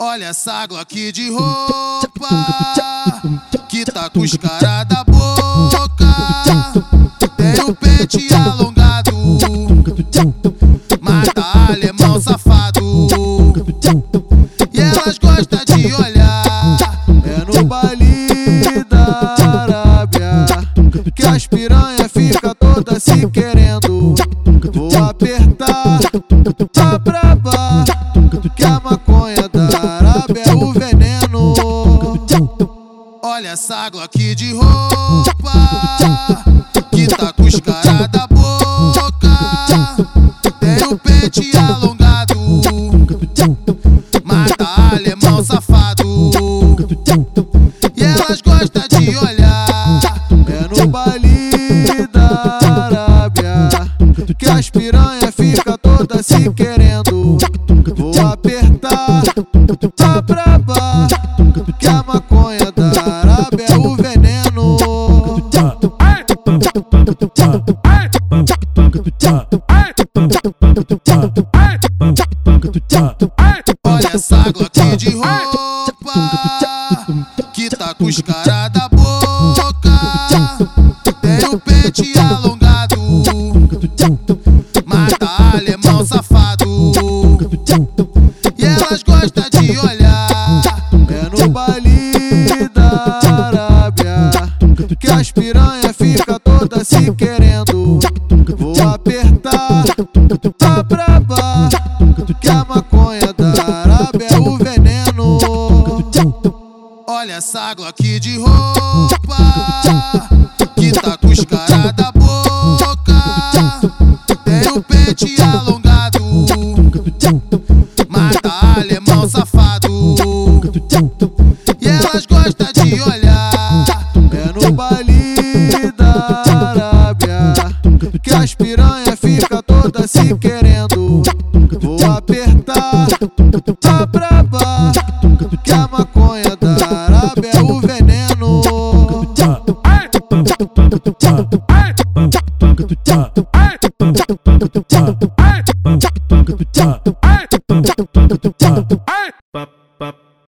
Olha essa Glock de roupa que tá com os cara da boca. Tem o pente alongado, mata alemão safado. E elas gostam de olhar, é no baile da Arábia que as piranha fica toda se querendo. Vou apertar, tá braba, que a Olha essa Glock de roupa que tá com os cara da boca. Tem o pente alongado, mata alemão safado. E elas gostam de olhar, é no baile da Arábia que as piranha fica toda se querendo. Vou apertar, tá braba, que a Olha essa Glock de roupa que tá com os cara da boca. Tem o pente alongado, mata alemão safado. E elas gostam de olhar, é no baile da Arábia que as piranha toda se querendo. Vou apertar, tá braba, que a maconha da Arábia é o veneno. Olha essa Glock de roupa que tá com os cara da boca. Tem o pente alongado, mata alemão safado. E elas gostam de olhar, tá braba, que a maconha da Arábia é o veneno. Pop.